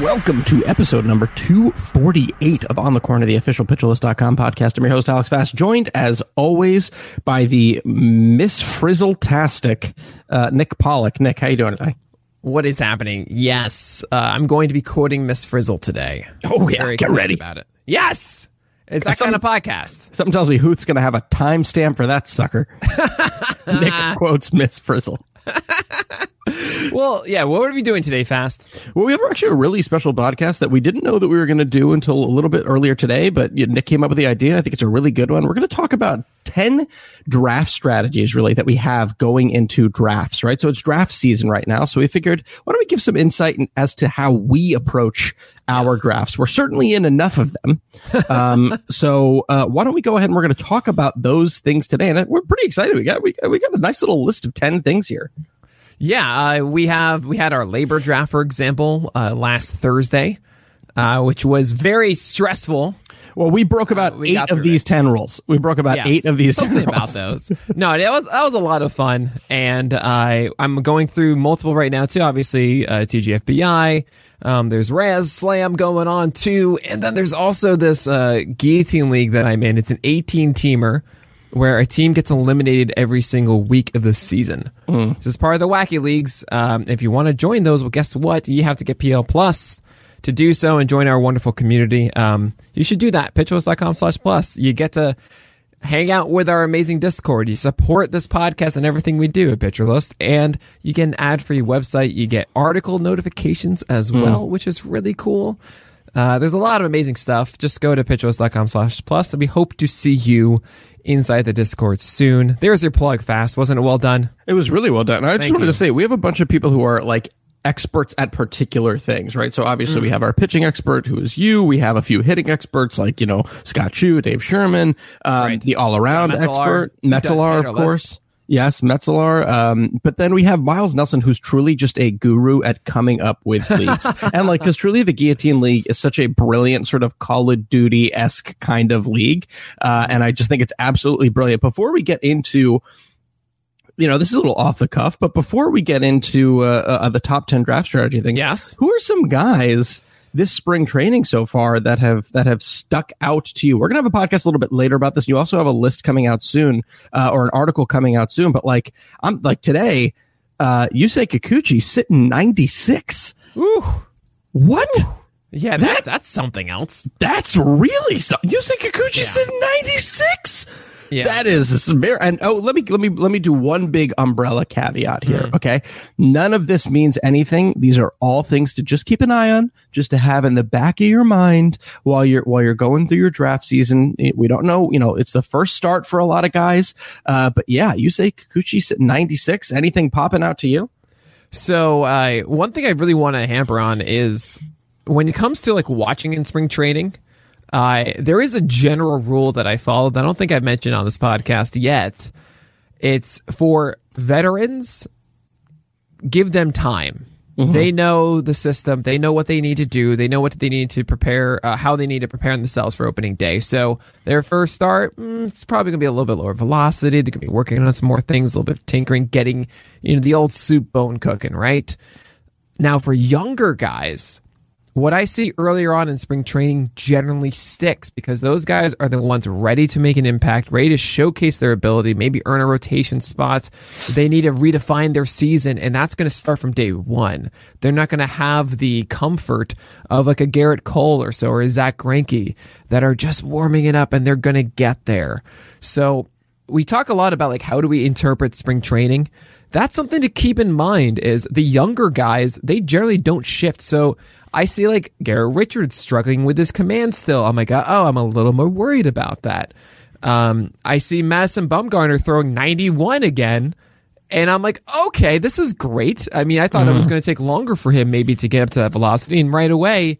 Welcome to episode number 248 of On the Corner, the official pitcherlist.com podcast. I'm your host, Alex Fast, joined as always by the Miss Frizzle-tastic uh, Nick Pollack. Nick, how you doing today? What is happening? Yes, uh, I'm going to be quoting Miss Frizzle today. Oh, yeah, Very get ready. about it. Yes, it's that Some- kind of podcast. Something tells me Hooth's going to have a timestamp for that sucker. Nick quotes Miss Frizzle. Well, yeah. What are we doing today, Fast? Well, we have actually a really special podcast that we didn't know that we were going to do until a little bit earlier today, but you know, Nick came up with the idea. I think it's a really good one. We're going to talk about 10 draft strategies really that we have going into drafts, right? So it's draft season right now. So we figured, why don't we give some insight in- as to how we approach our drafts? We're certainly in enough of them. Um, so uh, why don't we go ahead and we're going to talk about those things today? And we're pretty excited. We got, we we got a nice little list of 10 things here. Yeah, uh, we have we had our labor draft, for example, uh, last Thursday, uh, which was very stressful. Well, we broke about we eight of these 10 rules. We broke about Yes, eight of these something rules. about those. No, that was that was a lot of fun, and I I'm going through multiple right now too. Obviously, uh, TGFBI. Um, there's RazzSlam going on too, and then there's also this uh, guillotine league that I'm in. It's an 18 teamer where a team gets eliminated every single week of the season. This is part of the wacky leagues. Um, if you want to join those, well, guess what? You have to get PL Plus to do so and join our wonderful community. Um, you should do that. Pitchers.com slash plus. You get to hang out with our amazing Discord. You support this podcast and everything we do at Pitcher List, and you get an ad-free website. You get article notifications as well, which is really cool. Uh, there's a lot of amazing stuff. Just go to pitcherlist.com slash plus, and we hope to see you inside the Discord soon. There's your plug fast. Wasn't it well done? It was really well done. And I just wanted you. to say we have a bunch of people who are like experts at particular things, right? So obviously Mm. we have our pitching expert who is you. We have a few hitting experts like, you know, Scott Chu, Dave Sherman, um, Right. the all around Metzelar. expert, He does Metzelar, of our course. Yes, Metzelar. Um, but then we have Miles Nelson, who's truly just a guru at coming up with leagues. and like, because truly the Guillotine League is such a brilliant sort of Call of Duty esque kind of league. Uh, and I just think it's absolutely brilliant. Before we get into you know, this is a little off the cuff, but before we get into uh, uh, the top 10 draft strategy things, Yes. who are some guys this spring training so far that have that have stuck out to you? We're gonna have a podcast a little bit later about this. You also have a list coming out soon, uh, or an article coming out soon. But like, I'm like today, uh, Yusei Kikuchi sitting 96. Ooh. What? Yeah, that's, that's something else. That's really something. Yusei Kikuchi Yeah. sitting 96. Yeah. That is very and oh let me let me let me do one big umbrella caveat here. Mm. Okay. None of this means anything. These are all things to just keep an eye on, just to have in the back of your mind while you're while you're going through your draft season. We don't know, you know, it's the first start for a lot of guys. Uh, but yeah, Yusei Kikuchi's at 96. Anything popping out to you? So, uh, one thing I really want to hamper on is when it comes to like watching in spring training, uh, there is a general rule that I follow that I don't think I've mentioned on this podcast yet. It's for veterans, give them time. They know the system. They know what they need to do. They know what they need to prepare, uh, how they need to prepare themselves for opening day. So their first start, mm, it's probably going to be a little bit lower velocity. They're going to be working on some more things, a little bit of tinkering, getting you know the old soup bone cooking, right? Now for younger guys, what I see earlier on in spring training generally sticks because those guys are the ones ready to make an impact, ready to showcase their ability, maybe earn a rotation spot. They need to redefine their season, and that's going to start from day one. They're not going to have the comfort of like a Gerrit Cole or so or a Zack Greinke that are just warming it up and they're going to get there. So we talk a lot about like how do we interpret spring training. That's something to keep in mind is the younger guys, they generally don't shift. So I see like Garrett Richards struggling with his command still. I'm like, oh, I'm a little more worried about that. Um, I see Madison Bumgarner throwing 91 again. And I'm like, okay, this is great. I mean, I thought mm-hmm. it was going to take longer for him maybe to get up to that velocity. And right away,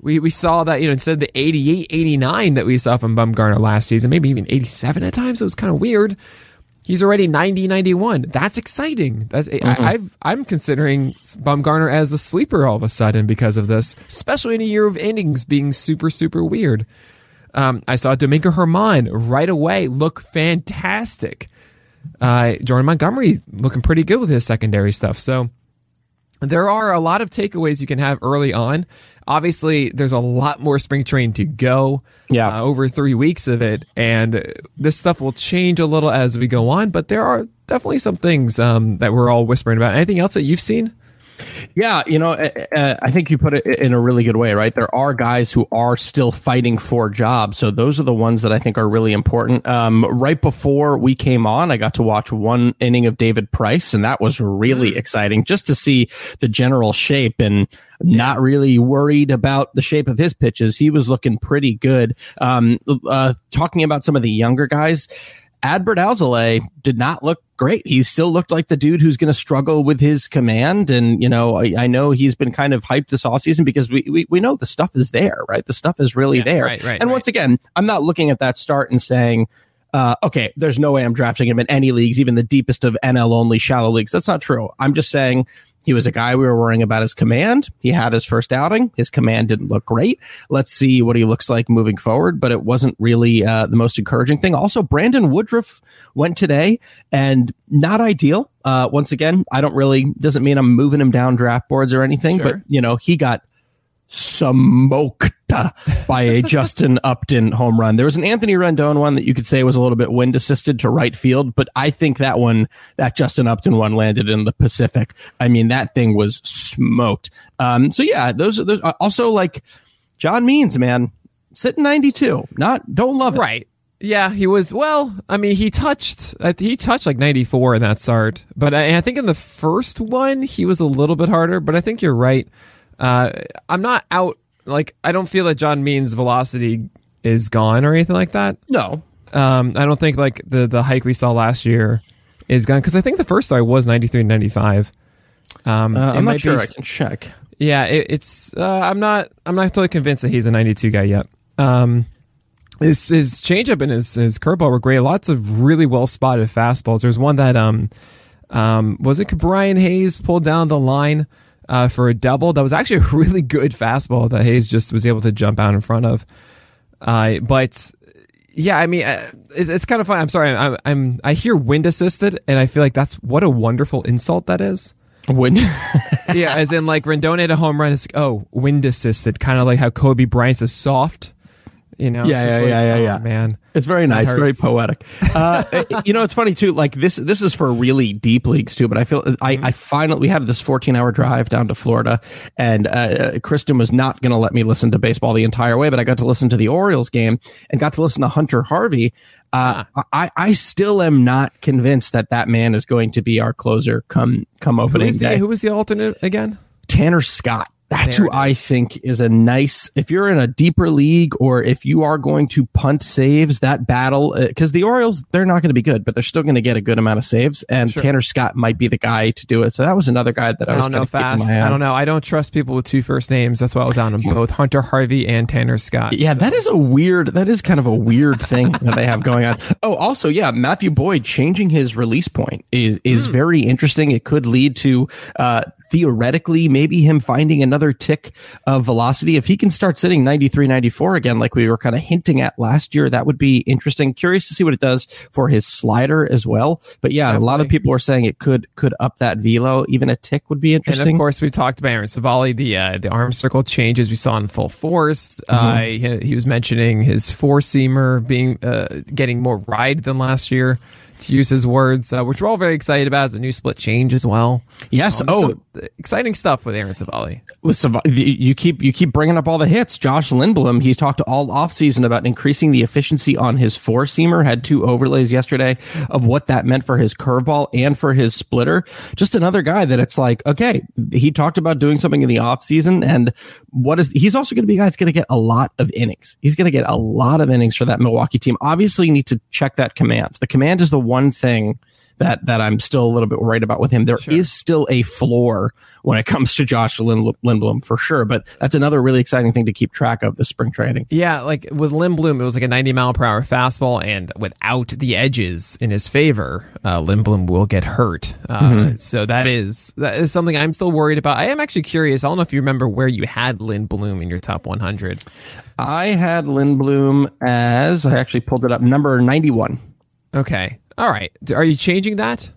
we, we saw that, you know, instead of the 88, 89 that we saw from Bumgarner last season, maybe even 87 at times, it was kind of weird. He's already 90, 91. That's exciting. That's mm-hmm. I, I've I'm considering Bumgarner as a sleeper all of a sudden because of this, especially in a year of innings being super, super weird. Um, I saw Domingo German right away look fantastic. Uh, Jordan Montgomery looking pretty good with his secondary stuff. So there are a lot of takeaways you can have early on. Obviously, there's a lot more spring training to go. Yeah, uh, over three weeks of it, and this stuff will change a little as we go on. But there are definitely some things um, that we're all whispering about. Anything else that you've seen? Yeah, you know, uh, I think you put it in a really good way, right? There are guys who are still fighting for jobs. So those are the ones that I think are really important. Um, right before we came on, I got to watch one inning of David Price, and that was really mm. exciting just to see the general shape and not really worried about the shape of his pitches. He was looking pretty good. Um, uh, talking about some of the younger guys, Adbert Alzolay did not look great. He still looked like the dude who's going to struggle with his command. And, you know, I, I, know he's been kind of hyped this offseason because we, we, we know the stuff is there, right? The stuff is really yeah, there. Right, right, and right. once again, I'm not looking at that start and saying, uh, okay, there's no way I'm drafting him in any leagues, even the deepest of NL only shallow leagues. That's not true. I'm just saying he was a guy we were worrying about his command. He had his first outing. His command didn't look great. Let's see what he looks like moving forward, but it wasn't really uh, the most encouraging thing. Also, Brandon Woodruff went today and not ideal. Uh, once again, I don't really, doesn't mean I'm moving him down draft boards or anything, sure. but, you know, he got smoked by a Justin Upton home run. There was an Anthony Rendon one that you could say was a little bit wind assisted to right field, but I think that one, that Justin Upton one landed in the Pacific. I mean, that thing was smoked. Um, so yeah, those, those uh, also like John Means, man, sitting 92, not, don't love it. Right. Yeah, he was. Well, I mean, he touched. He touched like 94 in that start, but I, I think in the first one he was a little bit harder. But I think you're right. Uh, I'm not out. Like, I don't feel that John Means' velocity is gone or anything like that. No. Um, I don't think like the the hike we saw last year is gone because I think the first start was 93 95. Um, uh, I'm not sure. Be, I can check. Yeah, it, it's. Uh, I'm not. I'm not totally convinced that he's a 92 guy yet. Um, his his changeup and his his curveball were great. Lots of really well spotted fastballs. There's one that um um was it Brian Hayes pulled down the line uh, for a double. That was actually a really good fastball that Hayes just was able to jump out in front of. Uh, but yeah, I mean, uh, it, it's kind of fun. I'm sorry, I'm, I'm I hear wind assisted, and I feel like that's what a wonderful insult that is. Wind, yeah, as in like Rendon hit a home run. It's like, oh, wind assisted, kind of like how Kobe Bryant's is soft. You know, yeah, yeah, like, yeah, yeah, oh, yeah, man. It's very nice, very poetic. Uh, you know, it's funny too. Like this, this is for really deep leagues too. But I feel I, I finally we had this 14 hour drive down to Florida, and uh, Kristen was not going to let me listen to baseball the entire way, but I got to listen to the Orioles game and got to listen to Hunter Harvey. Uh, ah. I, I still am not convinced that that man is going to be our closer come come opening who the, day. Who was the alternate again? Tanner Scott. That's who I think is a nice. If you're in a deeper league, or if you are going to punt saves, that battle because uh, the Orioles they're not going to be good, but they're still going to get a good amount of saves, and sure. Tanner Scott might be the guy to do it. So that was another guy that I, I was don't know fast. I don't know. I don't trust people with two first names. That's why I was on them both, Hunter Harvey and Tanner Scott. Yeah, so. that is a weird. That is kind of a weird thing that they have going on. Oh, also, yeah, Matthew Boyd changing his release point is is mm. very interesting. It could lead to uh, theoretically maybe him finding another tick of velocity. If he can start sitting 93, 94 again, like we were kind of hinting at last year, that would be interesting. Curious to see what it does for his slider as well. But yeah, Definitely. a lot of people are saying it could could up that velo. Even a tick would be interesting. And of course, we talked about Aaron Civale, the uh, the arm circle changes we saw in full force. Mm-hmm. Uh, he, he, was mentioning his four seamer being uh, getting more ride than last year to use his words, uh, which we're all very excited about, is a new split change as well. Yes. Um, oh, exciting stuff with Aaron Civale. with Sav- you keep you keep bringing up all the hits. Josh Lindblom, he's talked all offseason about increasing the efficiency on his four seamer. Had two overlays yesterday of what that meant for his curveball and for his splitter. Just another guy that it's like, okay, he talked about doing something in the offseason and what is he's also going to be a guy that's going to get a lot of innings. He's going to get a lot of innings for that Milwaukee team. Obviously, you need to check that command. The command is the one thing that that I'm still a little bit worried about with him. There is Sure. still a floor when it comes to Josh Lind- Lindblom for sure, but that's another really exciting thing to keep track of the spring training. Yeah, like with Lindblom, it was like a 90 mile per hour fastball, and without the edges in his favor, uh, Lindblom will get hurt. Uh, So that is that is something I'm still worried about. I am actually curious. I don't know if you remember where you had Lindblom in your top 100. I had Lindblom as I actually pulled it up number 91. Okay, all right. Are you changing that?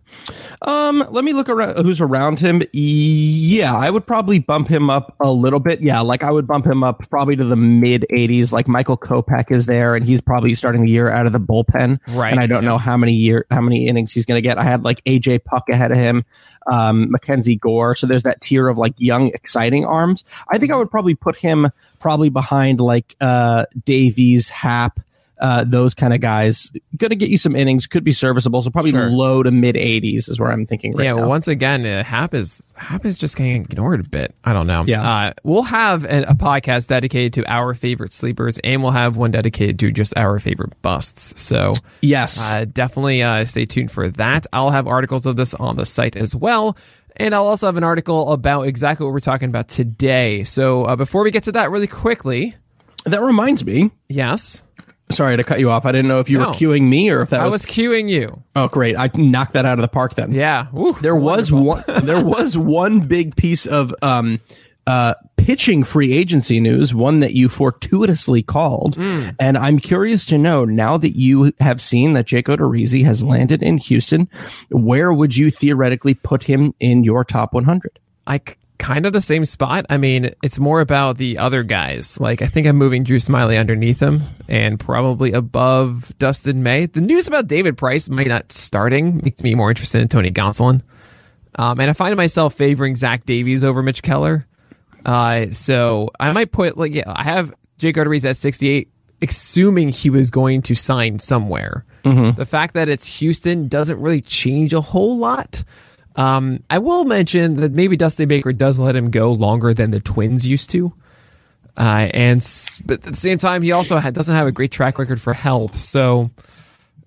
Um, let me look around who's around him. Yeah, I would probably bump him up a little bit. Yeah, like I would bump him up probably to the mid 80s. Like Michael Kopech is there, and he's probably starting the year out of the bullpen. Right, And I don't yeah. know how many year how many innings he's going to get. I had like AJ Puk ahead of him, um, MacKenzie Gore. So there's that tier of like young, exciting arms. I think I would probably put him probably behind like uh Davies, Happ. Uh, those kind of guys going to get you some innings, could be serviceable. So probably Sure. low to mid 80s is where I'm thinking right yeah. now. Once again, uh, Happ is Happ is just getting ignored a bit. I don't know. Yeah. Uh, we'll have an, a podcast dedicated to our favorite sleepers, and we'll have one dedicated to just our favorite busts. So yes. Uh, definitely uh, stay tuned for that. I'll have articles of this on the site as well. And I'll also have an article about exactly what we're talking about today. So uh, before we get to that, really quickly, that reminds me. yes, Sorry to cut you off. I didn't know if you No. were queuing me or if that was I was, was cueing you. Oh, great. I knocked that out of the park then. Yeah. Woo, There was one there was one big piece of um uh pitching free agency news, one that you fortuitously called. And I'm curious to know now that you have seen that Jake Odorizzi has landed in Houston, where would you theoretically put him in your top 100? I kind of the same spot. I mean, it's more about the other guys. Like, I think I'm moving Drew Smyly underneath him and probably above Dustin May. The news about David Price might not starting makes me more interested in Tony Gonsolin. Um, and I find myself favoring Zach Davies over Mitch Keller. Uh, so I might put like yeah, I have Jake Odorizzi at 68, assuming he was going to sign somewhere. The fact that it's Houston doesn't really change a whole lot. Um, I will mention that maybe Dusty Baker does let him go longer than the Twins used to. Uh, and but at the same time, he also ha- doesn't have a great track record for health. So,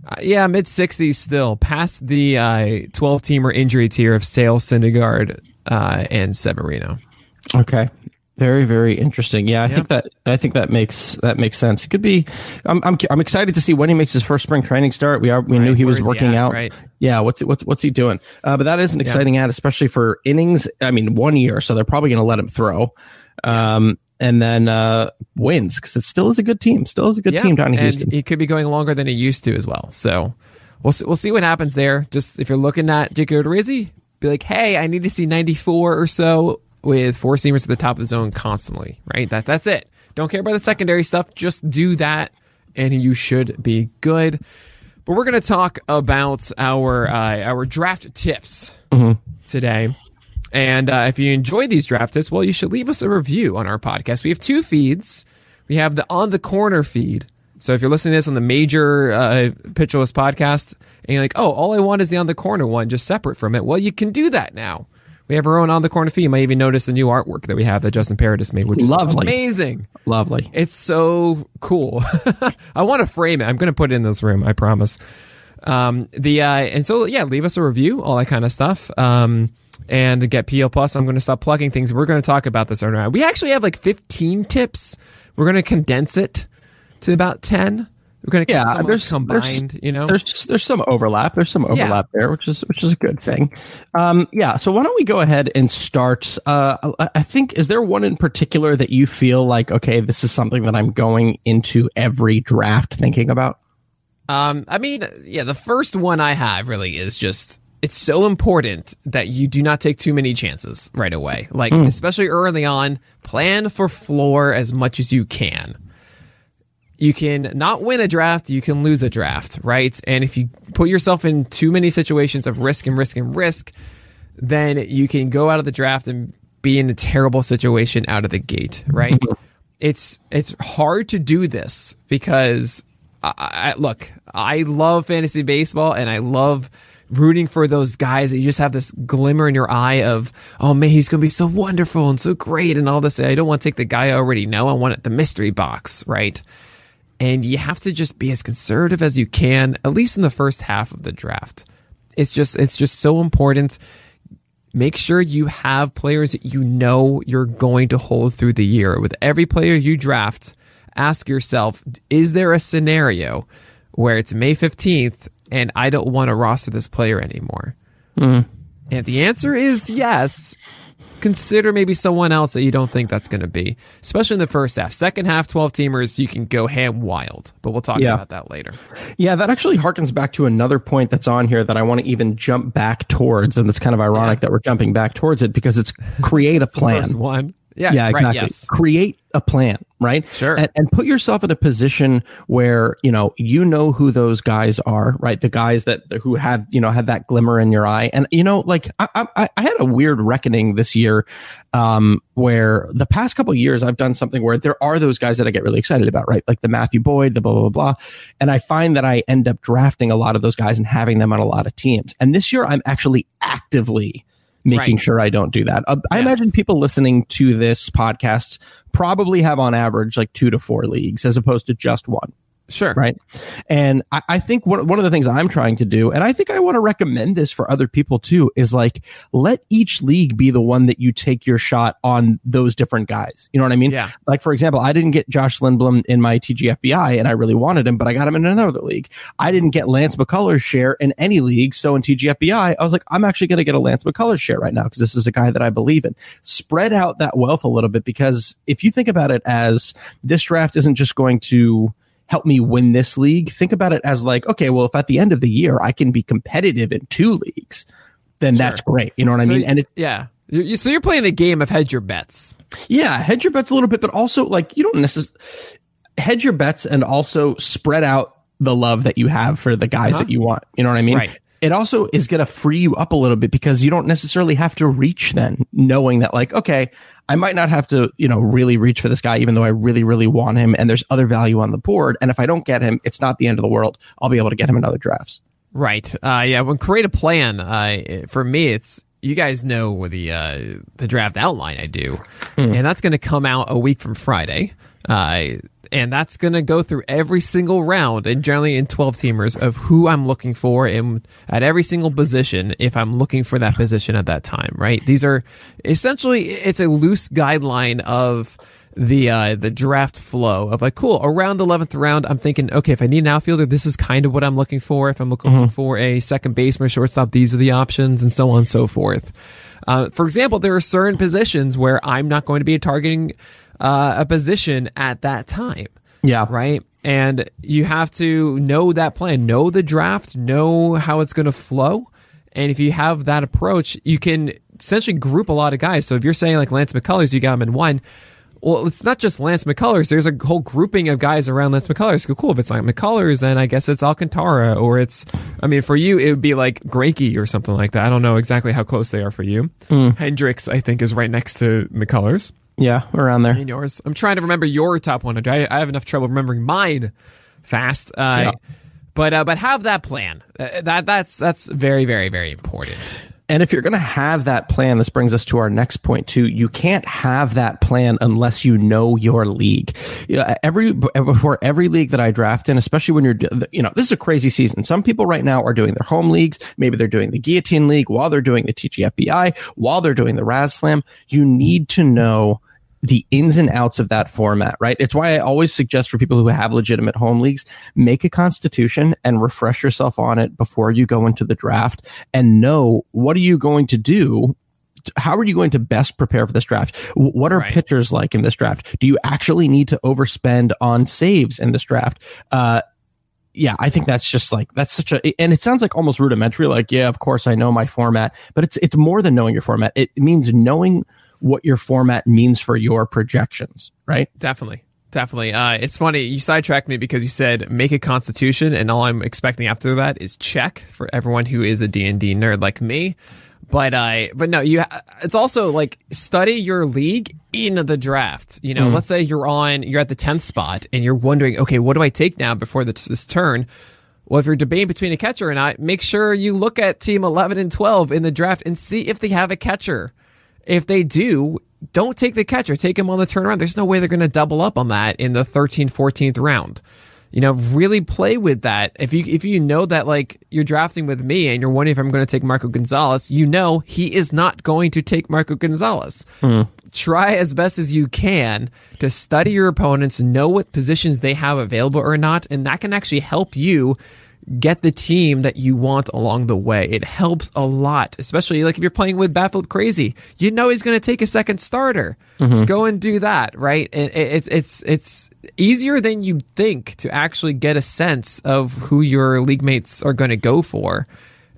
uh, yeah, mid 60s still, past the uh, 12 teamer injury tier of Sale, Syndergaard, uh, and Severino. Okay. Very, very interesting. Yeah, I think that I think that makes that makes sense. It could be. I'm I'm, I'm excited to see when he makes his first spring training start. We are we knew he where was is he working at, out. right. Yeah, what's what's what's he doing? Uh, but that is an exciting ad, especially for innings. I mean, one year, so they're probably going to let him throw. Um, and then uh, wins because it still is a good team. Still is a good Yeah, team down in and Houston. He could be going longer than he used to as well. So we'll see, we'll see what happens there. Just if you're looking at Jake Odorizzi, be like, hey, I need to see 94 or so with four seamers at the top of the zone constantly. Right? That that's it. Don't care about the secondary stuff. Just do that, and you should be good. But we're going to talk about our uh, our draft tips today. And uh, if you enjoy these draft tips, well, you should leave us a review on our podcast. We have two feeds. We have the On the Corner feed. So if you're listening to this on the major uh, Pitcher List podcast, and you're like, oh, all I want is the On the Corner one, just separate from it. Well, you can do that now. We have our own On the Corner. You might even notice the new artwork that we have that Justin Paradis made, which Lovely. is amazing. Lovely. It's so cool. I want to frame it. I'm going to put it in this room. I promise. Um, the uh, and so yeah, leave us a review, all that kind of stuff. Um, and get PL Plus, I'm going to stop plugging things. We're going to talk about this around. We actually have like 15 tips. We're going to condense it to about 10. We're going to Yeah, yeah, there's- combined. there's- you know, There's there's some overlap. There's some overlap there, which is which is a good thing. Um, yeah. So why don't we go ahead and start? Uh, I- I think is there one in particular that you feel like okay, this is something that I'm going into every draft thinking about. Um, I mean, yeah, the first one I have really is just it's so important that you do not take too many chances right away. Like especially early on, plan for floor as much as you can. You can not win a draft, you can lose a draft, right? And if you put yourself in too many situations of risk and risk and risk, then you can go out of the draft and be in a terrible situation out of the gate, right? Mm-hmm. It's it's hard to do this because I, I, look, I love fantasy baseball and I love rooting for those guys that you just have this glimmer in your eye of, oh man, he's going to be so wonderful and so great and all this. I don't want to take the guy I already know. I want it the mystery box, right? And you have to just be as conservative as you can, at least in the first half of the draft. It's just, it's just so important. Make sure you have players that you know you're going to hold through the year. With every player you draft, ask yourself, is there a scenario where it's May 15th and I don't want to roster this player anymore? Mm. And the answer is yes consider maybe someone else that you don't think that's going to be, especially in the first half. Second half, 12 teamers, you can go ham wild, but we'll talk yeah. about that later. Yeah, that actually harkens back to another point that's on here that I want to even jump back towards. And it's kind of ironic yeah. that we're jumping back towards it because it's create a plan. one. Yeah, yeah, exactly. Right, yes. Create a plan, right? Sure. And, and, put yourself in a position where you know you know who those guys are, right? The guys that who have you know had that glimmer in your eye, and you know, like I, I, I had a weird reckoning this year, um, where the past couple years I've done something where there are those guys that I get really excited about, right? Like the Matthew Boyd, the blah blah blah, and I find that I end up drafting a lot of those guys and having them on a lot of teams. And this year I'm actually actively making right. sure I don't do that. Uh, I imagine people listening to this podcast probably have on average like two to four leagues as opposed to just one. Sure. Right. And I, I, think one, one of the things I'm trying to do, and I think I want to recommend this for other people too, is like let each league be the one that you take your shot on those different guys. You know what I mean? Yeah. Like, for example, I didn't get Josh Lindblom in my TGFBI and I really wanted him, but I got him in another league. I didn't get Lance McCullers' share in any league. So in TGFBI, I was like, I'm actually going to get a Lance McCullers' share right now because this is a guy that I believe in. Spread out that wealth a little bit because if you think about it as this draft isn't just going to, help me win this league. Think about it as like, okay, well, if at the end of the year I can be competitive in two leagues, then sure. that's great. You know what so I mean? And it, yeah. So you're playing the game of hedge your bets. Yeah, hedge your bets a little bit, but also like you don't necessarily hedge your bets and also spread out the love that you have for the guys uh-huh. that you want. You know what I mean? Right it also is going to free you up a little bit because you don't necessarily have to reach then knowing that like okay i might not have to you know really reach for this guy even though i really really want him and there's other value on the board. And if i don't get him it's not the end of the world. I'll be able to get him in other drafts right. Uh, yeah when create a plan uh, for me it's you guys know the uh, the draft outline I do, mm. and that's going to come out a week from Friday. And that's going to go through every single round and generally in 12 teamers of who I'm looking for in at every single position if I'm looking for that position at that time, right? These are essentially it's a loose guideline of the uh, the draft flow of like cool around the 11th round I'm thinking okay if I need an outfielder this is kind of what I'm looking for if I'm looking mm-hmm. for a second baseman shortstop these are the options and so on and so forth uh, for example there are certain positions where I'm not going to be targeting uh, a position at that time. Yeah. Right. And you have to know that plan, know the draft, know how it's going to flow. And if you have that approach, you can essentially group a lot of guys. So if you're saying like Lance McCullers, you got him in one. Well, it's not just Lance McCullers. There's a whole grouping of guys around Lance McCullers. Cool. If it's like McCullers, then I guess it's Alcantara, or it's. I mean, for you, it would be like Greinke or something like that. I don't know exactly how close they are for you. Mm. Hendricks, I think, is right next to McCullers. Yeah, around there. And yours. I'm trying to remember your top 100. I, I have enough trouble remembering mine fast. Uh, yeah. But uh, but have that plan. Uh, that that's that's very very very important. And if you're going to have that plan, this brings us to our next point too. You can't have that plan unless you know your league. You know, every before every league that I draft in, especially when you're, you know, this is a crazy season. Some people right now are doing their home leagues. Maybe they're doing the guillotine league while they're doing the TGFBI, while they're doing the RazzSlam. You need to know the ins and outs of that format, right? It's why I always suggest for people who have legitimate home leagues, make a constitution and refresh yourself on it before you go into the draft and know what are you going to do how are you going to best prepare for this draft? What are right. pitchers like in this draft? Do you actually need to overspend on saves in this draft? Uh, yeah, I think that's just like that's such a and it sounds like almost rudimentary. Like, yeah, of course I know my format, but it's it's more than knowing your format. It means knowing what your format means for your projections, right? Definitely. definitely. Uh, it's funny you sidetracked me because you said make a constitution, and all I'm expecting after that is check for everyone who is a D and D nerd like me. But I, uh, but no, you. It's also like study your league in the draft. You know, mm. let's say you're on, you're at the tenth spot, and you're wondering, okay, what do I take now before this, this turn? Well, if you're debating between a catcher and I, make sure you look at team 11 and 12 in the draft and see if they have a catcher. If they do, don't take the catcher, take him on the turnaround. There's no way they're going to double up on that in the 13th, 14th round. You know, really play with that. If you if you know that like you're drafting with me and you're wondering if I'm going to take Marco Gonzalez, you know he is not going to take Marco Gonzalez. Mm. Try as best as you can to study your opponents, know what positions they have available or not, and that can actually help you get the team that you want along the way. It helps a lot, especially like if you're playing with Baffled Crazy. You know he's going to take a second starter. Mm-hmm. Go and do that, right? And it's it's it's easier than you think to actually get a sense of who your league mates are going to go for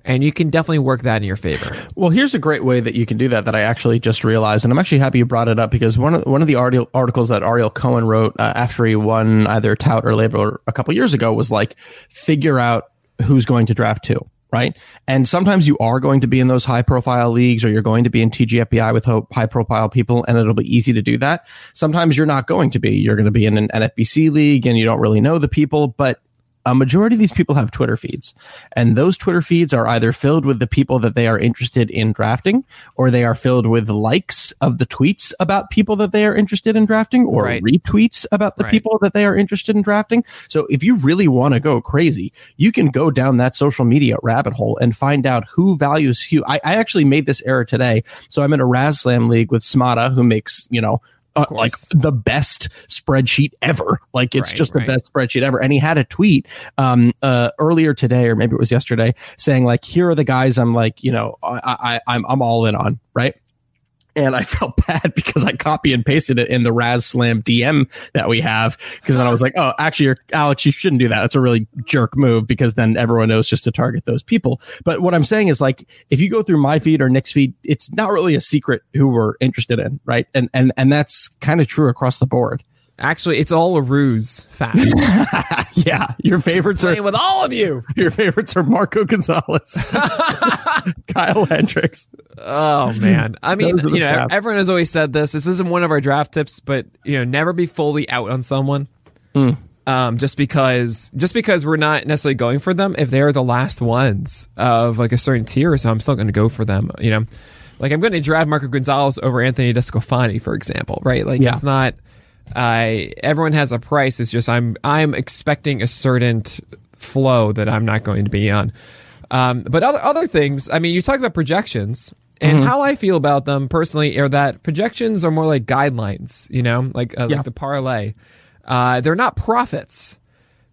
and you can definitely work that in your favor. Well, here's a great way that you can do that that I actually just realized, and I'm actually happy you brought it up because one of one of the articles that Ariel Cohen wrote uh, after he won either Tout or Labor a couple years ago was like figure out who's going to draft two. Right. And sometimes you are going to be in those high profile leagues or you're going to be in TGFBI with high profile people and it'll be easy to do that. Sometimes you're not going to be. You're going to be in an NFBC league and you don't really know the people, but a majority of these people have Twitter feeds, and those Twitter feeds are either filled with the people that they are interested in drafting, or they are filled with likes of the tweets about people that they are interested in drafting, or right. retweets about the right. people that they are interested in drafting. So if you really want to go crazy, you can go down that social media rabbit hole and find out who values you. I, I actually made this error today. So I'm in a RazzSlam league with Smada, who makes, you know, uh, like the best spreadsheet ever. Like it's right, just the best spreadsheet ever. And he had a tweet um, uh, earlier today, or maybe it was yesterday, saying like, "Here are the guys I'm like, you know, I, I I'm I'm all in on." Right and I felt bad because I copy and pasted it in the RazzSlam DM that we have. Because then I was like, oh, actually, Alex, you shouldn't do that. That's a really jerk move because then everyone knows just to target those people. But what I'm saying is like, if you go through my feed or Nick's feed, it's not really a secret who we're interested in, right? And and and that's kind of true across the board. Actually, it's all a ruse. Fact. yeah, your favorites are with all of you. Your favorites are Marco Gonzalez, Kyle Hendricks. Oh man, I mean, you know, everyone has always said this. This isn't one of our draft tips, but you know, never be fully out on someone. Mm. Um, just because, just because we're not necessarily going for them, if they're the last ones of like a certain tier, so I'm still going to go for them. You know, like I'm going to draft Marco Gonzalez over Anthony DeSclafani, for example, right? Like yeah. it's not I everyone has a price. It's just I'm I'm expecting a certain flow that I'm not going to be on. Um, but other other things, I mean, you talk about projections, and mm-hmm. how I feel about them personally are that projections are more like guidelines. You know, like uh, yeah. like the parley. Uh, they're not prophets.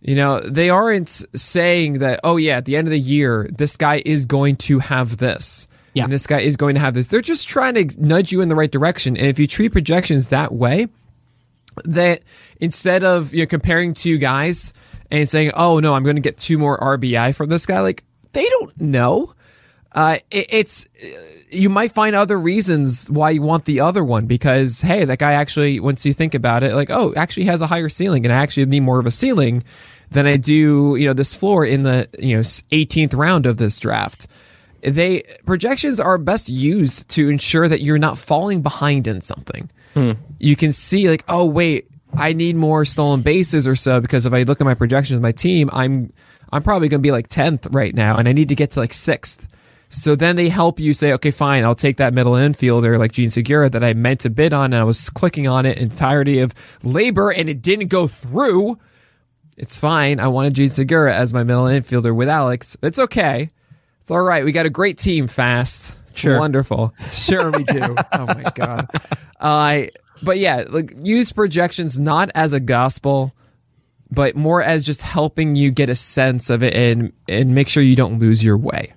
You know, they aren't saying that. Oh yeah, at the end of the year, this guy is going to have this. Yeah. And this guy is going to have this. They're just trying to nudge you in the right direction. And if you treat projections that way, that instead of you know comparing two guys and saying, "Oh no, I'm going to get two more RBI from this guy," like they don't know. Uh, it, it's you might find other reasons why you want the other one because hey, that guy actually, once you think about it, like oh, actually has a higher ceiling, and I actually need more of a ceiling than I do, you know, this floor in the you know 18th round of this draft. They projections are best used to ensure that you're not falling behind in something. Hmm. You can see like, oh wait, I need more stolen bases or so because if I look at my projections, my team, I'm I'm probably going to be like tenth right now, and I need to get to like sixth. So then they help you say, okay, fine, I'll take that middle infielder like Jean Segura that I meant to bid on, and I was clicking on it entirety of labor, and it didn't go through. It's fine. I wanted Jean Segura as my middle infielder with Alex. It's okay. It's all right. We got a great team fast. Sure. Wonderful. Sure, we do. oh my god. Uh, but yeah, like use projections not as a gospel, but more as just helping you get a sense of it and and make sure you don't lose your way.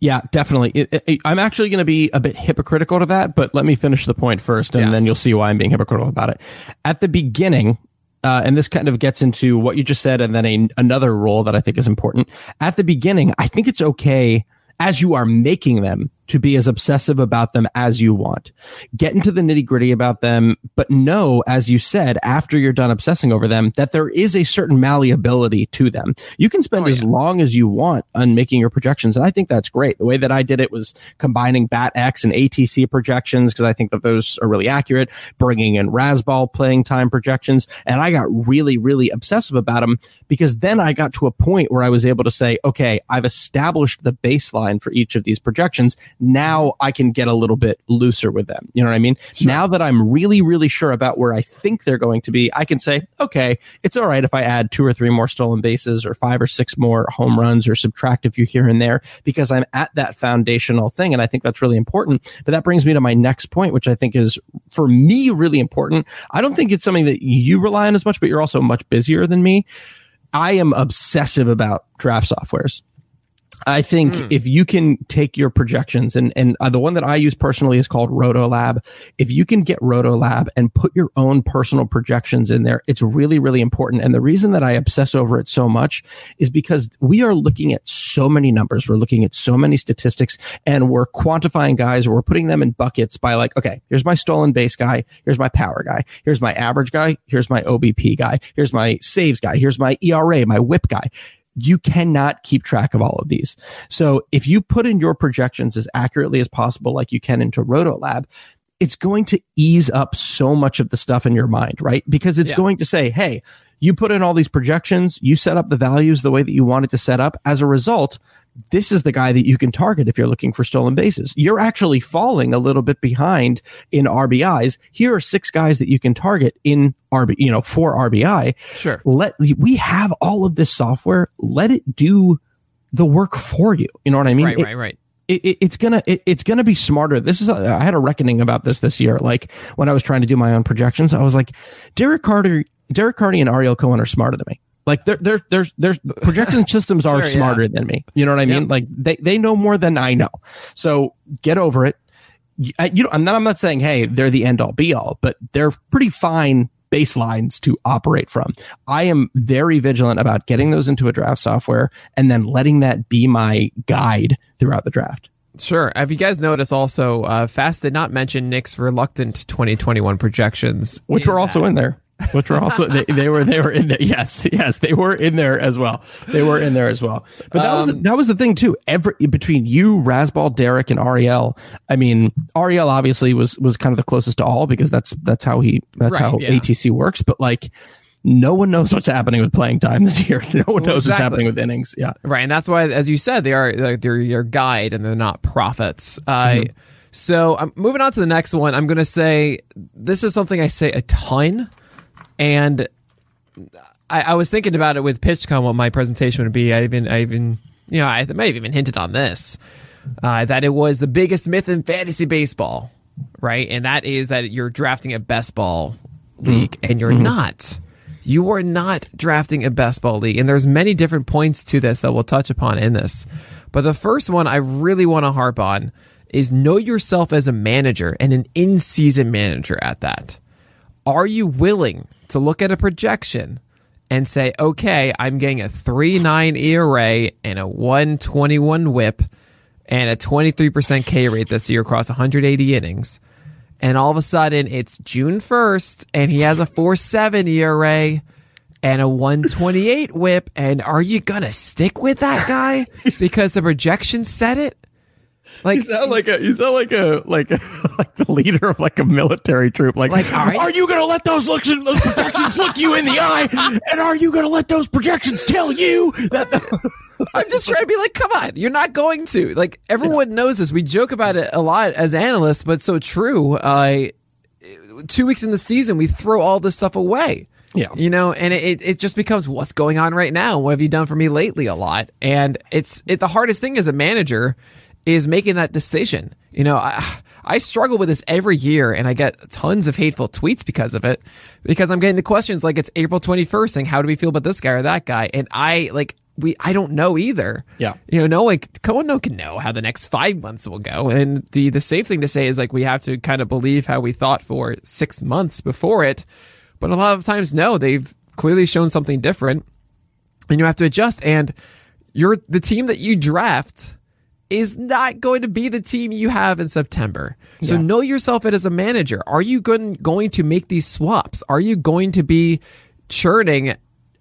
Yeah, definitely. It, it, I'm actually going to be a bit hypocritical to that, but let me finish the point first, and yes. then you'll see why I'm being hypocritical about it. At the beginning, uh, and this kind of gets into what you just said, and then a, another rule that I think is important. At the beginning, I think it's okay as you are making them to be as obsessive about them as you want. Get into the nitty gritty about them, but know, as you said, after you're done obsessing over them, that there is a certain malleability to them. You can spend oh, as long as you want on making your projections. And I think that's great. The way that I did it was combining BAT-X and ATC projections because I think that those are really accurate, bringing in Razzball playing time projections. And I got really, really obsessive about them because then I got to a point where I was able to say, okay, I've established the baseline for each of these projections now I can get a little bit looser with them. You know what I mean? Sure. Now that I'm really, really sure about where I think they're going to be, I can say, okay, it's all right if I add two or three more stolen bases or five or six more home runs or subtract a few here and there because I'm at that foundational thing. And I think that's really important. But that brings me to my next point, which I think is for me really important. I don't think it's something that you rely on as much, but you're also much busier than me. I am obsessive about draft softwares. I think mm. if you can take your projections and and uh, the one that I use personally is called RotoLab. If you can get RotoLab and put your own personal projections in there, it's really really important. And the reason that I obsess over it so much is because we are looking at so many numbers, we're looking at so many statistics, and we're quantifying guys. Or we're putting them in buckets by like, okay, here's my stolen base guy, here's my power guy, here's my average guy, here's my OBP guy, here's my saves guy, here's my ERA, my WHIP guy you cannot keep track of all of these. So if you put in your projections as accurately as possible, like you can into RotoLab, it's going to ease up so much of the stuff in your mind, right? Because it's yeah. going to say, Hey, you put in all these projections, you set up the values the way that you want it to set up. As a result, this is the guy that you can target if you're looking for stolen bases. You're actually falling a little bit behind in RBIs. Here are six guys that you can target in RB, you know, for RBI. Sure. Let we have all of this software. Let it do the work for you. You know what I mean? Right, it, right, right. It, it, it's gonna it, it's gonna be smarter. This is a, I had a reckoning about this this year. Like when I was trying to do my own projections, I was like, Derek Carter, Derek Carty, and Ariel Cohen are smarter than me. Like they're, they're, there's, there's projection systems are sure, smarter yeah. than me. You know what I mean? Yep. Like they, they know more than I know. So get over it. You, you know, and then I'm not saying, Hey, they're the end all be all, but they're pretty fine baselines to operate from. I am very vigilant about getting those into a draft software and then letting that be my guide throughout the draft. Sure. Have you guys noticed also, uh, Fast did not mention Nick's reluctant 2021 projections, which were also in there which were also they, they were they were in there. Yes, yes, they were in there as well. They were in there as well. But that um, was that was the thing too. Every between you, Razzball, Derek, and Ariel. I mean, Ariel obviously was was kind of the closest to all because that's that's how he that's right, how yeah. ATC works. But like no one knows what's happening with playing time this year. No one knows exactly. what's happening with innings. Yeah, right, and that's why, as you said, they are they're your guide and they're not prophets. Uh, mm-hmm. So I'm moving on to the next one. I'm going to say this is something I say a ton. And I, I, was thinking about it with PitchCon, what my presentation would be. I even, I even, you know, I may have even hinted on this uh, that it was the biggest myth in fantasy baseball, right? And that is that you're drafting a best ball league, mm-hmm. and you're mm-hmm. not. You are not drafting a best ball league, and there's many different points to this that we'll touch upon in this. But the first one I really want to harp on is know yourself as a manager and an in-season manager at that. Are you willing to look at a projection and say, okay, I'm getting a 3 9 ERA and a 121 whip and a 23% K rate this year across 180 innings. And all of a sudden it's June 1st and he has a 4 7 ERA and a 128 whip. And are you going to stick with that guy because the projection said it? Like you sound like a you sound like a like a, like the leader of like a military troop. Like, like right. are you gonna let those looks those projections look you in the eye? And are you gonna let those projections tell you that? The- I'm just trying to be like, come on, you're not going to. Like everyone yeah. knows this. We joke about it a lot as analysts, but so true. Uh, two weeks in the season, we throw all this stuff away. Yeah. You know, and it, it just becomes what's going on right now. What have you done for me lately a lot? And it's it the hardest thing as a manager is making that decision. You know, I, I struggle with this every year and I get tons of hateful tweets because of it because I'm getting the questions like it's April 21st saying, how do we feel about this guy or that guy? And I like, we, I don't know either. Yeah. You know, no, like, no can know how the next five months will go. And the, the safe thing to say is like, we have to kind of believe how we thought for six months before it. But a lot of times, no, they've clearly shown something different and you have to adjust. And you're the team that you draft is not going to be the team you have in September. So know yourself as a manager. Are you going going to make these swaps? Are you going to be churning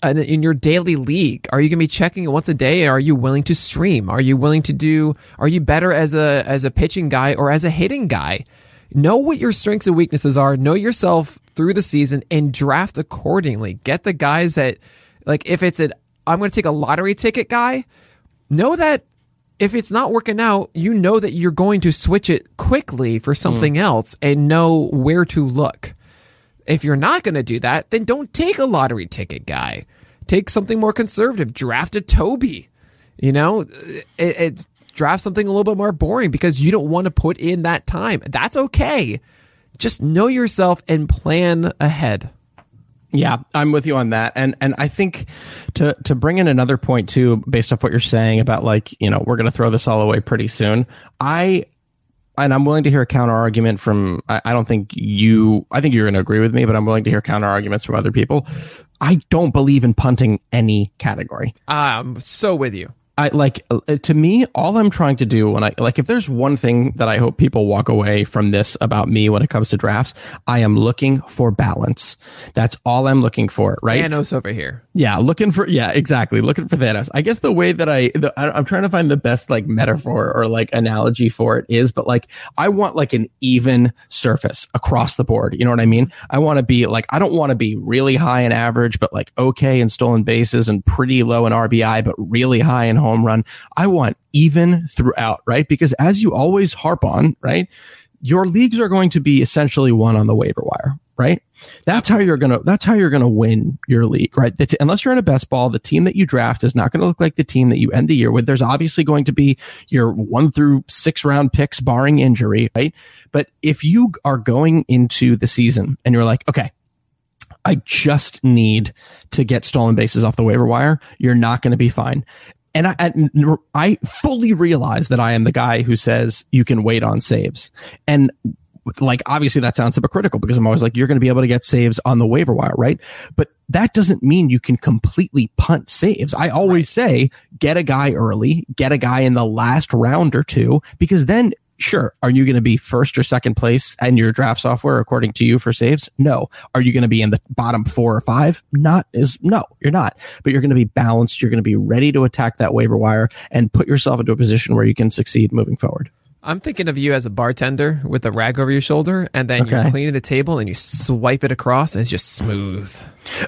in in your daily league? Are you going to be checking it once a day? Are you willing to stream? Are you willing to do? Are you better as a as a pitching guy or as a hitting guy? Know what your strengths and weaknesses are. Know yourself through the season and draft accordingly. Get the guys that like if it's an I'm going to take a lottery ticket guy. Know that if it's not working out, you know that you're going to switch it quickly for something mm. else and know where to look. If you're not going to do that, then don't take a lottery ticket guy. Take something more conservative. Draft a Toby. You know, it, it draft something a little bit more boring because you don't want to put in that time. That's okay. Just know yourself and plan ahead. Yeah, I'm with you on that. And and I think to to bring in another point too, based off what you're saying about like, you know, we're gonna throw this all away pretty soon. I and I'm willing to hear a counter argument from I, I don't think you I think you're gonna agree with me, but I'm willing to hear counter arguments from other people. I don't believe in punting any category. I'm so with you. I like uh, to me, all I'm trying to do when I like, if there's one thing that I hope people walk away from this about me when it comes to drafts, I am looking for balance. That's all I'm looking for, right? Thanos over here. Yeah, looking for yeah, exactly. Looking for Thanos. I guess the way that I, the, I I'm trying to find the best like metaphor or like analogy for it is, but like I want like an even surface across the board. You know what I mean? I want to be like I don't want to be really high in average, but like okay in stolen bases and pretty low in RBI, but really high in home run. I want even throughout, right? Because as you always harp on, right? Your leagues are going to be essentially won on the waiver wire, right? That's how you're gonna. That's how you're gonna win your league, right? T- unless you're in a best ball, the team that you draft is not going to look like the team that you end the year with. There's obviously going to be your one through six round picks, barring injury, right? But if you are going into the season and you're like, okay, I just need to get stolen bases off the waiver wire, you're not going to be fine. And I, I, I fully realize that I am the guy who says you can wait on saves. And like, obviously that sounds hypocritical because I'm always like, you're going to be able to get saves on the waiver wire, right? But that doesn't mean you can completely punt saves. I always say get a guy early, get a guy in the last round or two, because then Sure. Are you going to be first or second place in your draft software according to you for saves? No. Are you going to be in the bottom four or five? Not is no, you're not. But you're going to be balanced. You're going to be ready to attack that waiver wire and put yourself into a position where you can succeed moving forward. I'm thinking of you as a bartender with a rag over your shoulder, and then Okay. you're cleaning the table and you swipe it across, and it's just smooth.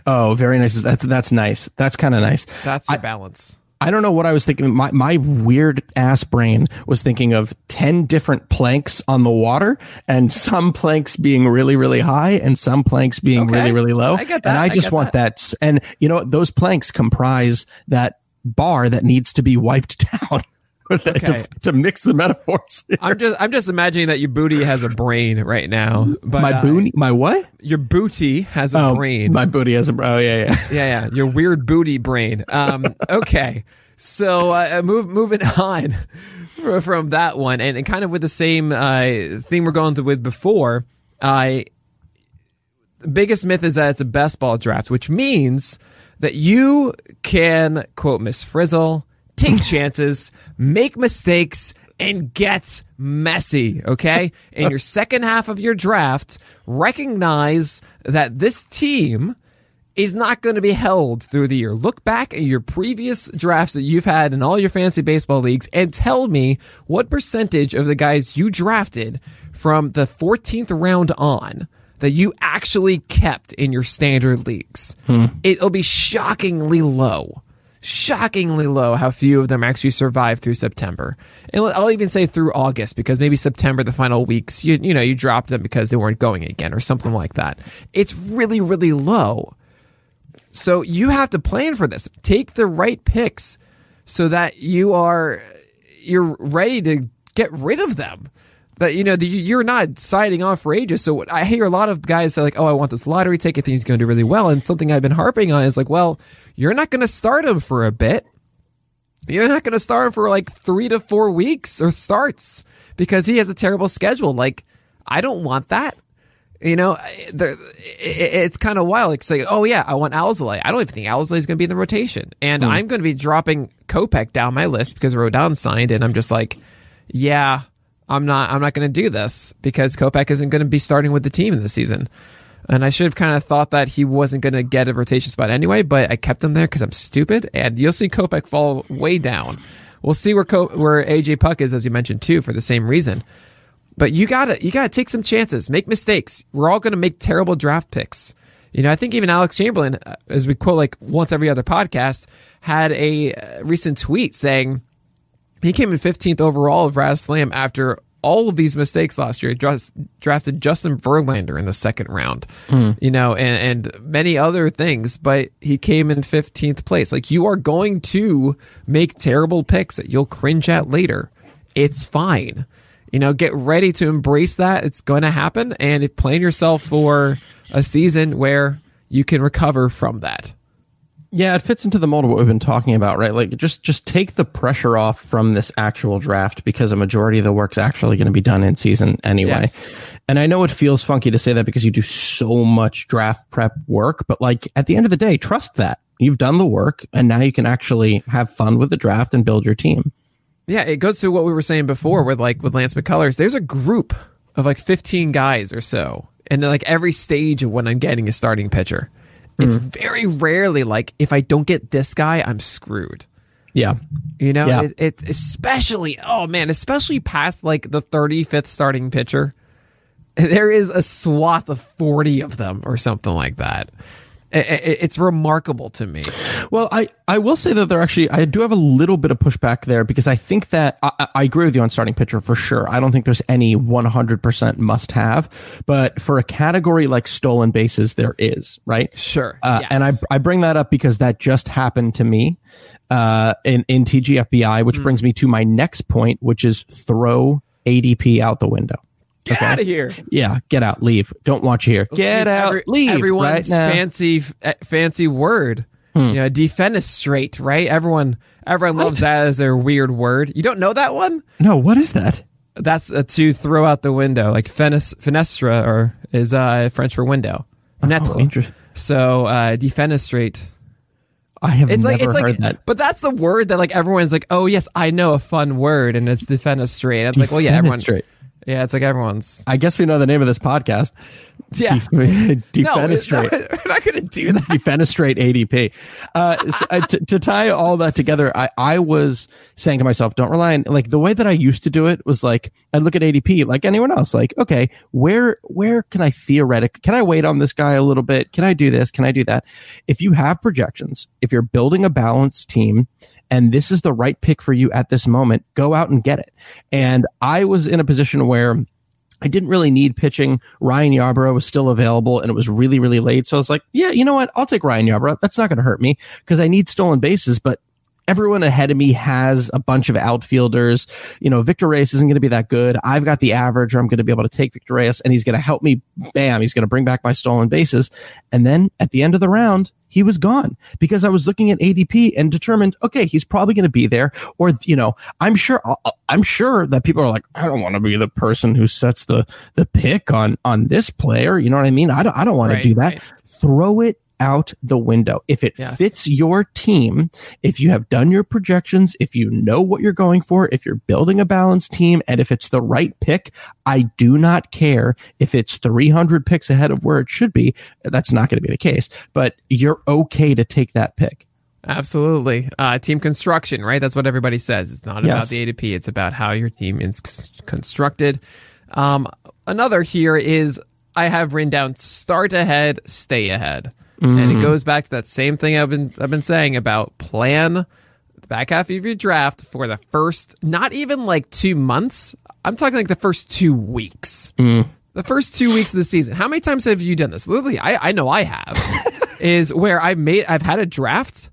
Oh, very nice. That's that's nice. That's kind of nice. That's your balance. I don't know what I was thinking. My my weird ass brain was thinking of ten different planks on the water, and some planks being really really high, and some planks being Okay. really really low. I get that. And I just want that. s- And you know? Those planks comprise that bar that needs to be wiped down Okay. to, to mix the metaphors. I'm just I'm just imagining that your booty has a brain right now. But my uh, booty, my what? your booty has a Oh, brain. My booty has a. Oh yeah, yeah. yeah, yeah, your weird booty brain. Um, okay, so uh, move moving on from that one, and, and kind of with the same uh, thing we're going through with before. I the biggest myth is that it's a best ball draft, which means that you can quote Miss Frizzle, take chances, make mistakes, and get messy. Okay, in your second half of your draft, recognize that this team is not going to be held through the year. Look back at your previous drafts that you've had in all your fantasy baseball leagues and tell me what percentage of the guys you drafted from the 14th round on that you actually kept in your standard leagues. Hmm. It'll be shockingly low. Shockingly low how few of them actually survive through September. And I'll even say through August because maybe September, the final weeks, you, you know, you dropped them because they weren't going again or something like that. It's really, really low. So you have to plan for this. Take the right picks so that you are you're ready to get rid of them. That you know the, you're not signing off for ages. So I hear a lot of guys say like, "Oh, I want this lottery ticket. I think he's going to do really well." And something I've been harping on is like, "Well, you're not going to start him for a bit. You're not going to start him for like three to four weeks or starts because he has a terrible schedule. Like, I don't want that. You know, it's kind of wild. Like, oh yeah, I want Alzolay. I don't even think Alzolay is going to be in the rotation, and mm. I'm going to be dropping Kopech down my list because Rodon signed, and I'm just like, yeah, I'm not, I'm not going to do this because Kopech isn't going to be starting with the team in the season. And I should have kind of thought that he wasn't going to get a rotation spot anyway, but I kept him there because I'm stupid. And you'll see Kopech fall way down. We'll see where where AJ Puk is, as you mentioned too, for the same reason. But you gotta you gotta take some chances, make mistakes. We're all gonna make terrible draft picks. You know, I think even Alex Chamberlain, uh, as we quote like once every other podcast, had a uh, recent tweet saying he came in 15th overall of RazzSlam after all of these mistakes last year. Just drafted Justin Verlander in the second round, mm. you know, and, and many other things, but he came in 15th place. Like you are going to make terrible picks that you'll cringe at later. It's fine. You know, get ready to embrace that. It's going to happen and plan yourself for a season where you can recover from that. Yeah, it fits into the mold of what we've been talking about, right? Like just just take the pressure off from this actual draft because a majority of the work's actually going to be done in season anyway. Yes. And I know it feels funky to say that because you do so much draft prep work, but like at the end of the day, trust that. You've done the work and now you can actually have fun with the draft and build your team. Yeah, it goes to what we were saying before with like with Lance McCullers. There's a group of like 15 guys or so, and like every stage of when I'm getting a starting pitcher. It's mm. very rarely like if I don't get this guy, I'm screwed. Yeah. You know, yeah. It, it, especially oh man, especially past like the 35th starting pitcher. There is a swath of 40 of them or something like that it's remarkable to me. Well, I, I will say that there actually I do have a little bit of pushback there because I think that I, I agree with you on starting pitcher for sure. I don't think there's any 100% must have, but for a category like stolen bases, there is right. Sure, uh, yes. and I I bring that up because that just happened to me uh, in in TGFBI, which mm. brings me to my next point, which is throw ADP out the window. Get okay. out of here. Yeah, get out, leave. Don't watch here. Let's get out, every, leave. Everyone's right fancy eh, fancy word. Hmm. You know, defenestrate, right? Everyone everyone what? loves that as their weird word. You don't know that one? No, what is that? That's uh, to throw out the window. Like fenes, fenestra or is uh, French for window. Oh, interesting. So, uh, defenestrate. I have it's like, it's like, that. But that's the word that like everyone's like, oh yes, I know a fun word, and it's defenestrate. It's like, well, yeah, everyone. Yeah, it's like everyone's. I guess we know the name of this podcast. Yeah. De- defenestrate. No, we're not going to do that. defenestrate ADP. Uh, so, uh, t- to tie all that together, I, I was saying to myself, don't rely on, like, the way that I used to do it was like, I'd look at ADP like anyone else, like, okay, where, where can I theoretically, can I wait on this guy a little bit? Can I do this? Can I do that? If you have projections, if you're building a balanced team, and this is the right pick for you at this moment, go out and get it. And I was in a position where I didn't really need pitching. Ryan Yarbrough was still available and it was really, really late. So I was like, yeah, you know what? I'll take Ryan Yarbrough. That's not going to hurt me because I need stolen bases, but everyone ahead of me has a bunch of outfielders. You know, Victor Reyes isn't going to be that good. I've got the average, or I'm going to be able to take Victor Reyes, and he's going to help me. Bam, he's going to bring back my stolen bases. And then at the end of the round, he was gone because I was looking at ADP and determined, okay, he's probably going to be there. Or you know, I'm sure, uh, uh, I'm sure that people are like, I don't want to be the person who sets the the pick on on this player. You know what I mean? I don't, I don't want right, to do that. Right. Throw it out the window. If it yes. fits your team, if you have done your projections, if you know what you're going for, if you're building a balanced team, and if it's the right pick, I do not care if it's 300 picks ahead of where it should be. That's not going to be the case, but you're okay to take that pick. Absolutely. Uh, team construction, right? That's what everybody says. It's not yes. about the ADP, it's about how your team is constructed. Um, another here is I have written down start ahead, stay ahead. Mm. And it mm. goes back to that same thing I've been I've been saying about plan the back half of your draft for the first not even like two months. I'm talking like the first two weeks. Mm. The first two weeks of the season. How many times have you done this? Literally, I, I know I have. is where I've made I've had a draft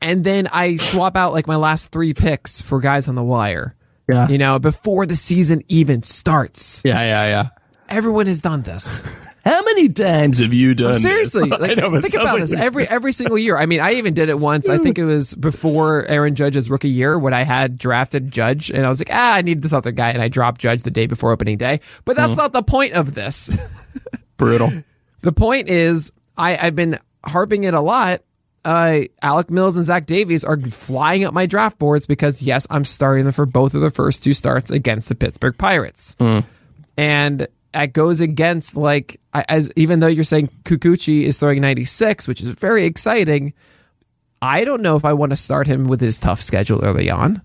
and then I swap out like my last three picks for guys on the wire. Yeah. You know, before the season even starts. Yeah, yeah, yeah. Everyone has done this. How many times have you done? Oh, seriously, like, know, think about like this every every single year. I mean, I even did it once. I think it was before Aaron Judge's rookie year when I had drafted Judge, and I was like, ah, I need this other guy, and I dropped Judge the day before opening day. But that's mm. not the point of this. Brutal. The point is, I, I've been harping it a lot. Uh, Alec Mills and Zach Davies are flying up my draft boards because yes, I'm starting them for both of the first two starts against the Pittsburgh Pirates, and it goes against like as even though you're saying Kikuchi is throwing 96, which is very exciting. I don't know if I want to start him with his tough schedule early on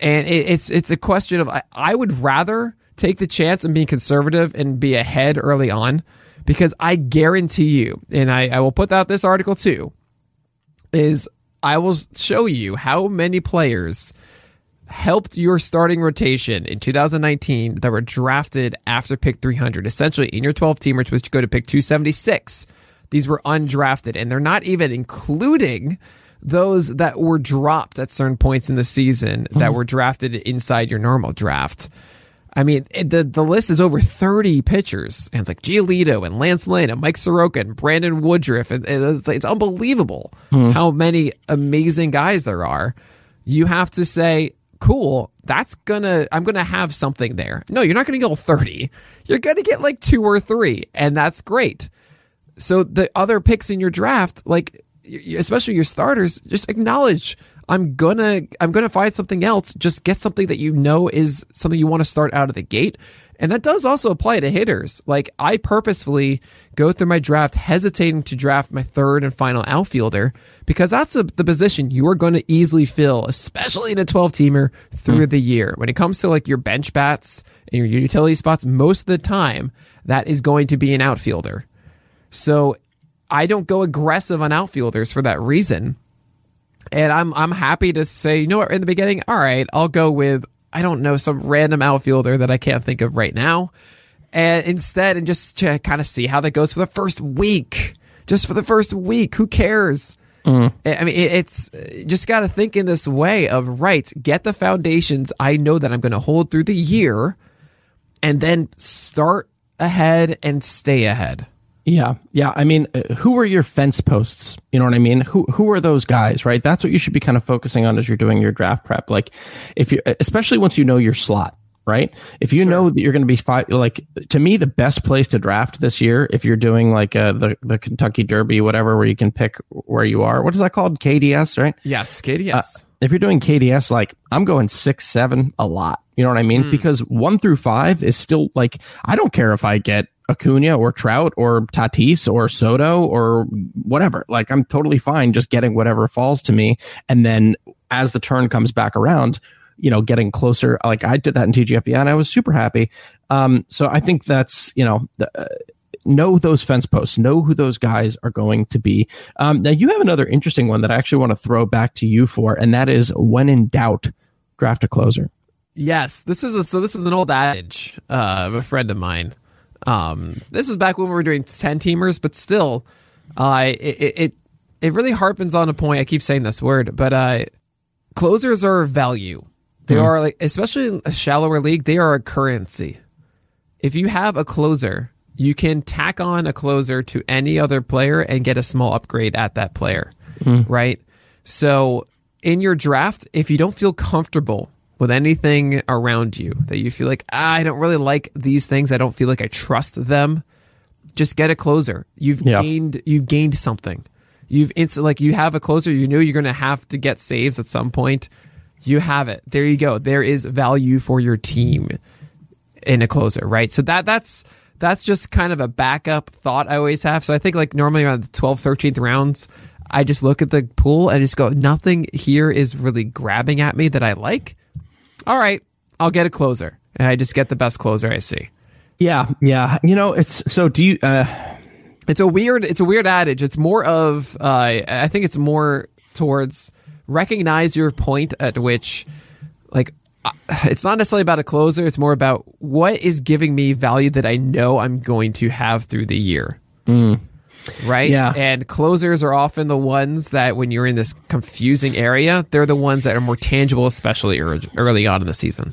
and it, it's it's a question of I, I would rather take the chance and be conservative and be ahead early on because I guarantee you, and I, I will put out this article too, is I will show you how many players helped your starting rotation in 2019 that were drafted after pick 300, essentially in your 12 team, which was to go to pick 276. These were undrafted, and they're not even including those that were dropped at certain points in the season that mm-hmm. were drafted inside your normal draft. I mean, it, the the list is over 30 pitchers, and it's like Giolito and Lance Lynn and Mike Soroka and Brandon Woodruff. And it's, it's unbelievable hmm. how many amazing guys there are. You have to say, cool, that's gonna, I'm gonna have something there. No, you're not gonna go 30. You're gonna get like two or three, and that's great. So the other picks in your draft, like especially your starters, just acknowledge I'm gonna I'm gonna find something else. Just get something that you know is something you want to start out of the gate. And that does also apply to hitters. Like I purposefully go through my draft hesitating to draft my third and final outfielder because that's a, the position you are going to easily fill, especially in a 12 teamer through hmm. the year. When it comes to like your bench bats and your utility spots, most of the time that is going to be an outfielder. So I don't go aggressive on outfielders for that reason. And I'm I'm happy to say, you know what, in the beginning, all right, I'll go with I don't know some random outfielder that I can't think of right now. And instead and just to kind of see how that goes for the first week. Just for the first week, who cares? Mm. I mean, it's just got to think in this way of right, get the foundations I know that I'm going to hold through the year and then start ahead and stay ahead. Yeah, yeah. I mean, uh, who are your fence posts? You know what I mean? Who who are those guys? Right. That's what you should be kind of focusing on as you're doing your draft prep. Like, if you, especially once you know your slot. Right. If you know that you're going to be five, like to me, the best place to draft this year, if you're doing like uh, the the Kentucky Derby, whatever, where you can pick where you are. What is that called? KDS, right? Yes, KDS. yes. if you're doing KDS, like I'm going six, seven a lot. You know what I mean? Because one through five is still like, I don't care if I get Acuna or Trout or Tatis or Soto or whatever. Like I'm totally fine just getting whatever falls to me. And then as the turn comes back around, you know, getting closer. Like I did that in TGFBI and I was super happy. Um, so I think that's, you know, the, uh, know those fence posts, know who those guys are going to be. Um, now, you have another interesting one that I actually want to throw back to you for, and that is when in doubt, draft a closer. Yes, this is a, so. This is an old adage uh, of a friend of mine. Um, this is back when we were doing ten teamers, but still, uh, it, it it it really harpens on a point. I keep saying this word, but uh, closers are value. They are like, especially in a shallower league, they are a currency. If you have a closer, you can tack on a closer to any other player and get a small upgrade at that player, right? So in your draft, if you don't feel comfortable with anything around you, that you feel like ah, I don't really like these things, I don't feel like I trust them, just get a closer. You've Yeah. gained you've gained something. You've it's like you have a closer. You know you're going to have to get saves at some point. You have it. There you go. There is value for your team in a closer, right? So that that's that's just kind of a backup thought I always have. So I think like normally around the 12th, 13th rounds, I just look at the pool and just go, nothing here is really grabbing at me that I like. All right, I'll get a closer. And I just get the best closer I see. Yeah, yeah. You know, it's so. Do you? Uh, It's a weird it's a weird adage. It's more of uh, I think it's more towards recognize your point at which like uh, it's not necessarily about a closer, it's more about what is giving me value that I know I'm going to have through the year. Right? Yeah. And closers are often the ones that when you're in this confusing area, they're the ones that are more tangible especially early on in the season.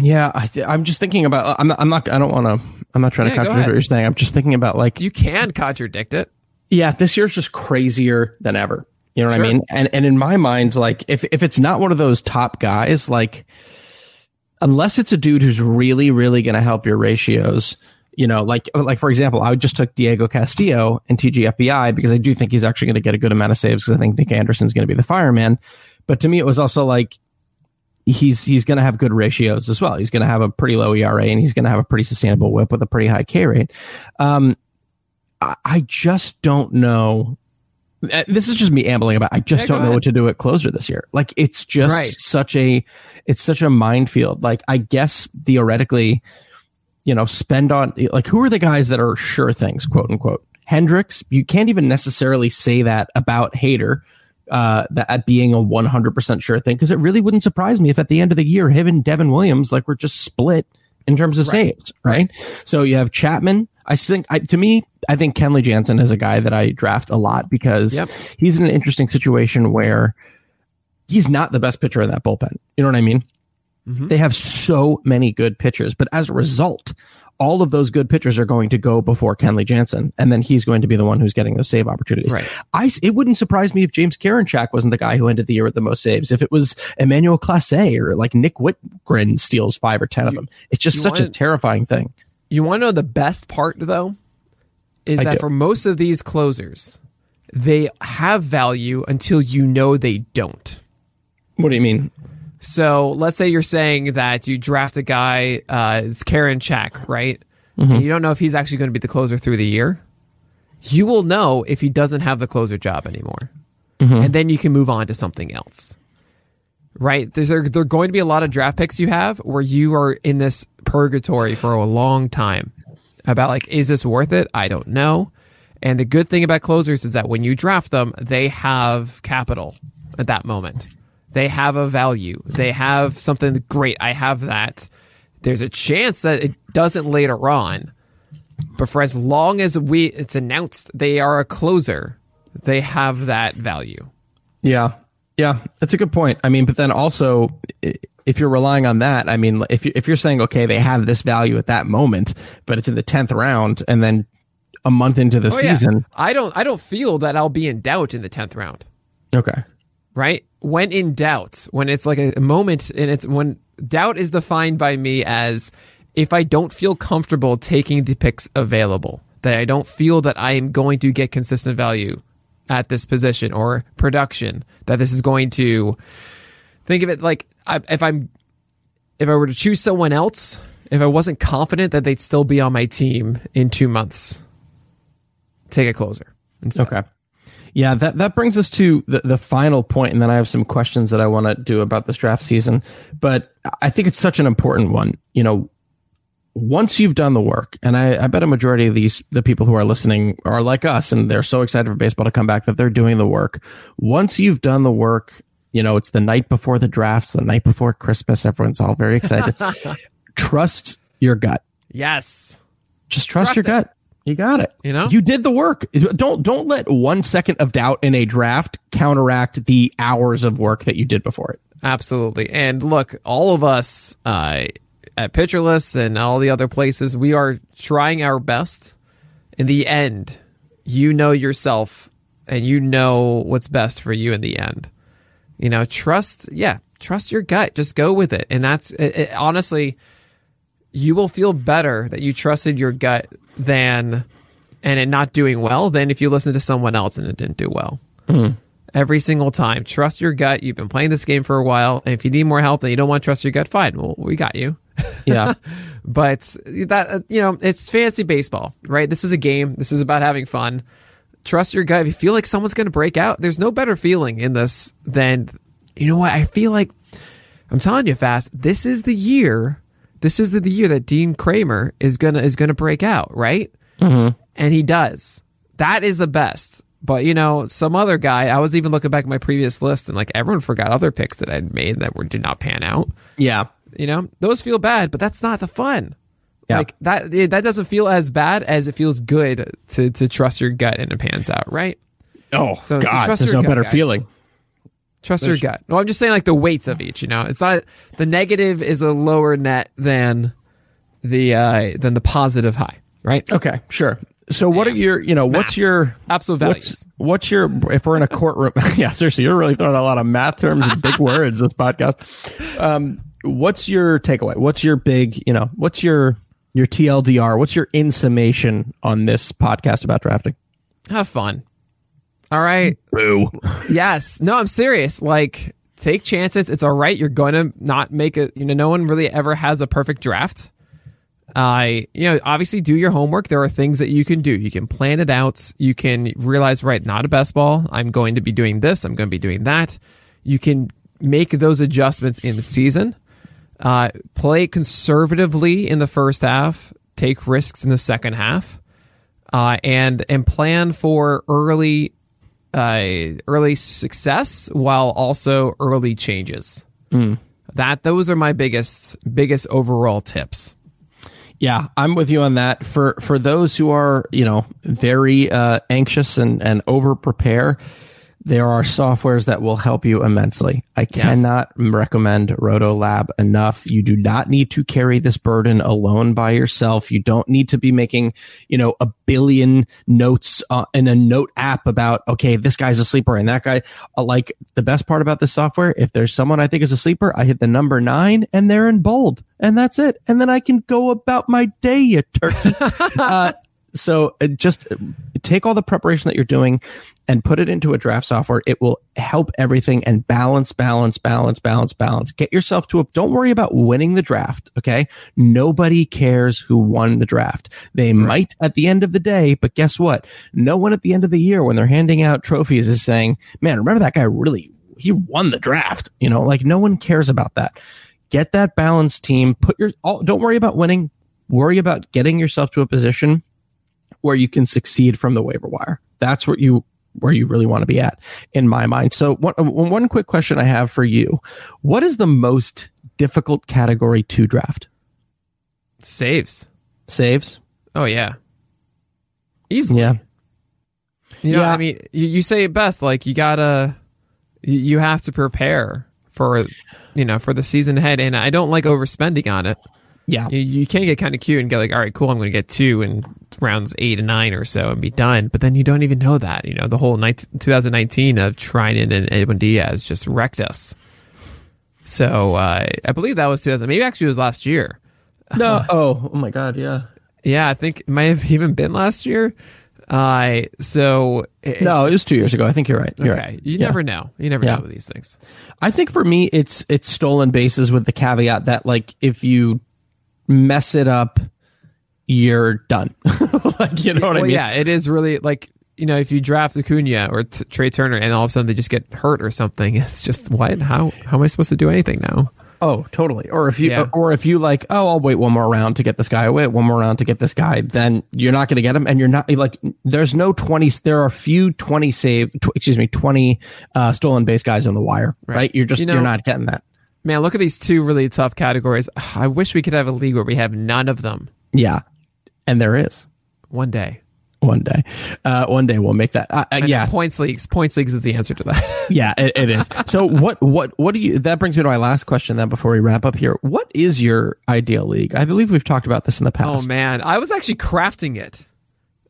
yeah, I th- I'm just thinking about. I'm not. I'm not. I don't want to. I'm not trying Yeah, to contradict what you're saying. I'm just thinking about like You can contradict it. yeah, this year's just crazier than ever. You know what Sure. I mean? And and in my mind, like if if it's not one of those top guys, like unless it's a dude who's really really going to help your ratios, You know, like like for example, I just took Diego Castillo in TGFBI because I do think he's actually going to get a good amount of saves because I think Nick Anderson's going to be the fireman. But to me, it was also like he's he's going to have good ratios as well. He's going to have a pretty low ERA and he's going to have a pretty sustainable WHIP with a pretty high K rate. Um, I, I just don't know. uh, This is just me ambling about. I just Yeah, don't know ahead. what to do at closer this year. Like it's just Right. such a it's such a minefield. Like I guess theoretically, you know, spend on like who are the guys that are sure things, quote unquote. Hendriks, you can't even necessarily say that about Hader, uh, that at being a 100% sure thing, because it really wouldn't surprise me if at the end of the year, him and Devin Williams, like, were just split in terms of saves, right? So you have Chapman. I think, I, to me, I think Kenley Jansen is a guy that I draft a lot because Yep. he's in an interesting situation where he's not the best pitcher in that bullpen. You know what I mean? Mm-hmm. They have so many good pitchers, but as a result, all of those good pitchers are going to go before Kenley Jansen, and then he's going to be the one who's getting those save opportunities. Right. I it wouldn't surprise me if James Karinchak wasn't the guy who ended the year with the most saves. If it was Emmanuel Clase or like Nick Wittgren steals five or ten of them, it's just you such a terrifying thing. You want to know the best part though? Is I that do. for most of these closers, they have value until you know they don't. What do you mean? So let's say you're saying that you draft a guy, uh, it's Karinchak, right? And you don't know if he's actually going to be the closer through the year. You will know if he doesn't have the closer job anymore. And then you can move on to something else. Right? There's there, there are going to be a lot of draft picks you have where you are in this purgatory for a long time about like, is this worth it? I don't know. And the good thing about closers is that when you draft them, they have capital at that moment. They have a value. They have something great. I have that. There's a chance that it doesn't later on. But for as long as we it's announced they are a closer, they have that value. Yeah. Yeah, that's a good point. I mean, but then also, if you're relying on that, I mean, if you, if you're saying okay, they have this value at that moment, but it's in the tenth round, and then a month into the Oh, yeah. season, I don't I don't feel that I'll be in doubt in the tenth round. okay, right? When in doubt, when it's like a moment and it's when doubt is defined by me as if I don't feel comfortable taking the picks available, that I don't feel that I am going to get consistent value at this position or production, that this is going to think of it like if I'm if I were to choose someone else, if I wasn't confident that they'd still be on my team in two months, take a closer. Instead. okay. Yeah, that, that brings us to the, the final point, and then I have some questions that I want to do about this draft season. But I think it's such an important one. You know, once you've done the work, and I, I bet a majority of these the people who are listening are like us, and they're so excited for baseball to come back that they're doing the work. Once you've done the work, you know it's the night before the draft, the night before Christmas. Everyone's all very excited. Trust your gut. Yes. Just trust, Trust your it. gut. You got it. You know? you did the work. Don't don't let one second of doubt in a draft counteract the hours of work that you did before it. Absolutely. And look, all of us uh, at Pitcher List and all the other places, we are trying our best. In the end, you know yourself and you know what's best for you in the end. You know, trust, yeah, trust your gut. Just go with it. And that's it, it- honestly, you will feel better that you trusted your gut than and it not doing well than if you listen to someone else and it didn't do well hmm. every single time. Trust your gut. You've been playing this game for a while. And if you need more help and you don't want to trust your gut, fine. Well, we got you. Yeah. But that, you know, it's fantasy baseball, right? This is a game. This is about having fun. Trust your gut. If you feel like someone's going to break out, there's no better feeling in this than, you know what? I feel like, I'm telling you fast, this is the year. This is the, the year that Dean Kremer is gonna is gonna break out, right? Mm-hmm. and he does. That is the best. But you know, some other guy. I was even looking back at my previous list, and like everyone forgot other picks that I'd made that were did not pan out. yeah. You know, those feel bad, but that's not the fun. Yeah. Like that. That doesn't feel as bad as it feels good to to trust your gut and it pans out, right? Oh So- so God, trust there's no gut, better guys. feeling. Trust your gut. Well, I'm just saying like the weights of each. You know, it's not the negative is a lower net than the uh than the positive high, right? Okay, sure. So what are your, you know, what's your Absolute values. What's, what's your if we're in a courtroom? yeah, seriously, you're really throwing a lot of math terms and big words this podcast. Um, what's your takeaway? What's your big, you know, what's your Your TLDR. What's your in summation on this podcast about drafting? Have fun. All right. Boo. yes. No, I'm serious. Like, take chances. It's all right. You're going to not make it. You know, no one really ever has a perfect draft. I, uh, you know, obviously do your homework. There are things that you can do. You can plan it out. You can realize, right, not a best ball. I'm going to be doing this. I'm going to be doing that. You can make those adjustments in the season. Uh, play conservatively in the first half. Take risks in the second half. Uh, and and plan for early uh, early success while also early changes. Mm. That those are my biggest biggest overall tips. Yeah, I'm with you on that. For for those who are, you know, very uh, anxious and and over prepare, there are softwares that will help you immensely. I cannot yes. recommend Rotolab enough. You do not need to carry this burden alone by yourself. You don't need to be making, you know, a billion notes uh, in a note app about, okay, this guy's a sleeper and that guy. Uh, like the best part about this software, if there's someone I think is a sleeper, I hit the number nine and they're in bold and that's it. And then I can go about my day, you turkey. uh, so uh, just take all the preparation that you're doing and put it into a draft software. It will help everything and balance, balance, balance, balance, balance. Get yourself to a, don't worry about winning the draft. Okay. Nobody cares who won the draft. They right. might at the end of the day, but guess what? No one at the end of the year when they're handing out trophies is saying, man, remember that guy really, he won the draft. You know, like no one cares about that. Get that balance team. Put your, all, don't worry about winning. Worry about getting yourself to a position where you can succeed from the waiver wire. That's what you where you really want to be at in my mind. So one, uh, one quick question I have for you. What is the most difficult category to draft? Saves. Saves? Oh yeah. Easily. Yeah. You know, yeah. I mean, you, you say it best. Like you gotta, you have to prepare for, you know, for the season ahead. And I don't like overspending on it. Yeah. You, you can get kind of cute and get like, all right, cool, I'm going to get two in rounds eight and nine or so and be done. But then you don't even know that. You know, the whole 19, 2019 of Treinen and Edwin Diaz just wrecked us. So uh, I believe that was 2000. Maybe actually it was last year. No. oh, oh my God. Yeah. Yeah. I think it might have even been last year. Uh, so it, no, it was two years ago. I think you're right. You're okay. Right. You yeah. never know. You never yeah. know with these things. I think for me, it's it's stolen bases with the caveat that like if you mess it up, you're done. like, you know what well, I mean? Yeah, it is really like you know, if you draft Acuna or t- Trea Turner and all of a sudden they just get hurt or something, it's just what? How how am I supposed to do anything now? Oh, totally. Or if you yeah. or if you like, oh, I'll wait one more round to get this guy. I'll wait one more round to get this guy. Then you're not going to get him, and you're not like. There's no twenty. There are few twenty save. Tw- excuse me, twenty uh, stolen base guys on the wire. Right. right? You're just you know, you're not getting that. Man, look at these two really tough categories. I wish we could have a league where we have none of them. Yeah, and there is one day. One day, uh, one day we'll make that. Uh, uh, yeah, points leagues. Points leagues is the answer to that. yeah, it, it is. So what? What? What do you? That brings me to my last question. Then before we wrap up here, what is your ideal league? I believe we've talked about this in the past. Oh man, I was actually crafting it.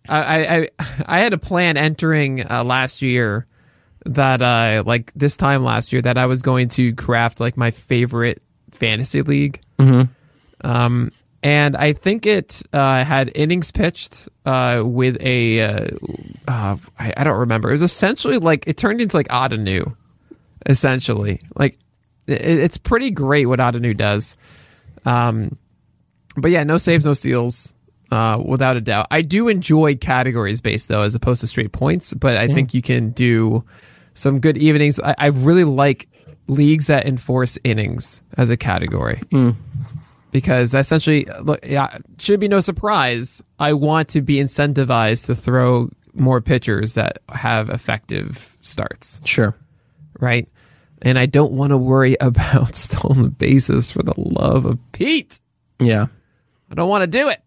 I I I had a plan entering uh, last year that uh like this time last year that I was going to craft like my favorite fantasy league. Mm-hmm. Um, and I think it uh, had innings pitched uh, with a uh, uh, I, I, don't remember. It was essentially like it turned into like Ottoneu, essentially. Like it, it's pretty great what Ottoneu does. Um, but yeah, no saves, no steals. Uh, without a doubt, I do enjoy categories based though, as opposed to straight points. But I yeah. think you can do some good evenings. I, I, really like leagues that enforce innings as a category. Mm because essentially, look, yeah, should be no surprise. I want to be incentivized to throw more pitchers that have effective starts. Sure. Right. And I don't want to worry about stolen bases for the love of Pete. Yeah. I don't want to do it.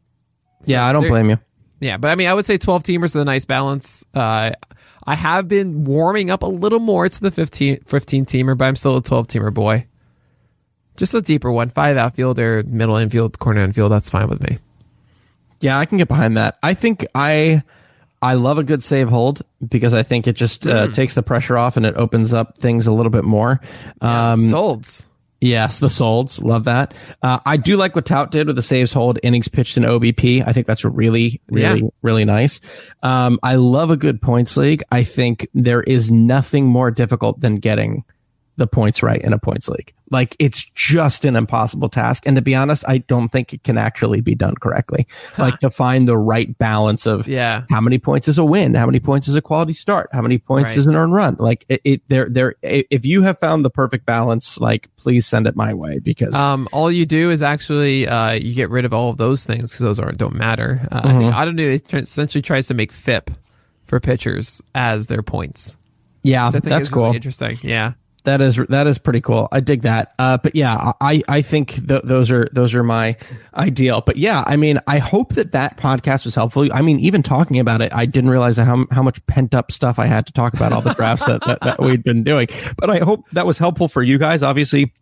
So yeah, I don't blame you. Yeah, but I mean, I would say 12 teamers is a nice balance. Uh, I have been warming up a little more to the 15, 15 teamer, but I'm still a 12 teamer boy. Just a deeper one, five outfielder, middle infield, corner infield. That's fine with me. Yeah, I can get behind that. I think I I love a good save hold because I think it just uh, mm. takes the pressure off and it opens up things a little bit more. Um, yeah, solds. Yes, the Solds. Love that. Uh, I do like what Tout did with the saves hold innings pitched in OBP. I think that's really, really, yeah. really nice. Um, I love a good points league. I think there is nothing more difficult than getting the points right in a points league. Like it's just an impossible task. And to be honest, I don't think it can actually be done correctly. Like to find the right balance of yeah. how many points is a win? How many points is a quality start? How many points right. is an earn run? Like it, it there, there, if you have found the perfect balance, like please send it my way because, um, all you do is actually, uh, you get rid of all of those things because those aren't, don't matter. Uh, mm-hmm. I think, I don't know. It essentially tries to make FIP for pitchers as their points. Yeah, that's cool. Interesting. Yeah that is that is pretty cool. I dig that. Uh, but yeah, I I think th- those are those are my ideal. But yeah, I mean, I hope that that podcast was helpful. I mean, even talking about it, I didn't realize how how much pent up stuff I had to talk about all the drafts that, that that we'd been doing. But I hope that was helpful for you guys. Obviously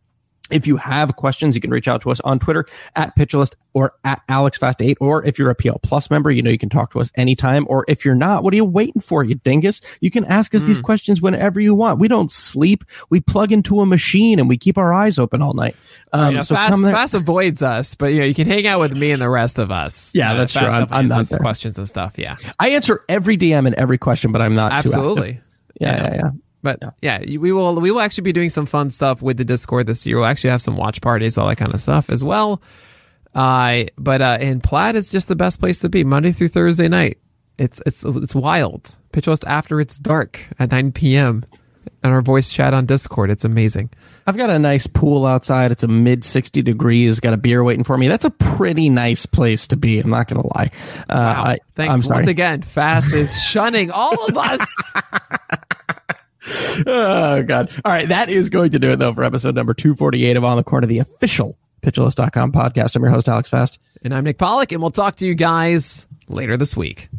if you have questions, you can reach out to us on Twitter at Pitcherlist or at AlexFast8. Or if you're a PL Plus member, you know you can talk to us anytime. Or if you're not, what are you waiting for, you dingus? You can ask us mm. these questions whenever you want. We don't sleep. We plug into a machine and we keep our eyes open all night. Um, so fast, fast avoids us, but you know you can hang out with me and the rest of us. Yeah, that's true. I'm, I'm not questions and stuff. Yeah, I answer every DM and every question, but I'm not absolutely. Yeah, yeah, yeah. But yeah. yeah, we will we will actually be doing some fun stuff with the Discord this year. We'll actually have some watch parties, all that kind of stuff as well. Uh, but uh, and Plaid is just the best place to be Monday through Thursday night. It's it's it's wild. Pitch West after it's dark at 9 p.m. and our voice chat on Discord. It's amazing. I've got a nice pool outside. It's a mid 60 degrees. Got a beer waiting for me. That's a pretty nice place to be. I'm not going to lie. Uh, wow. Thanks once again. Fast is shunning all of us. oh god. All right that is going to do it though for episode number 248 of on the corner the official pitcherlist.com podcast. I'm your host alex fast. And i'm nick pollack and we'll talk to you guys later this week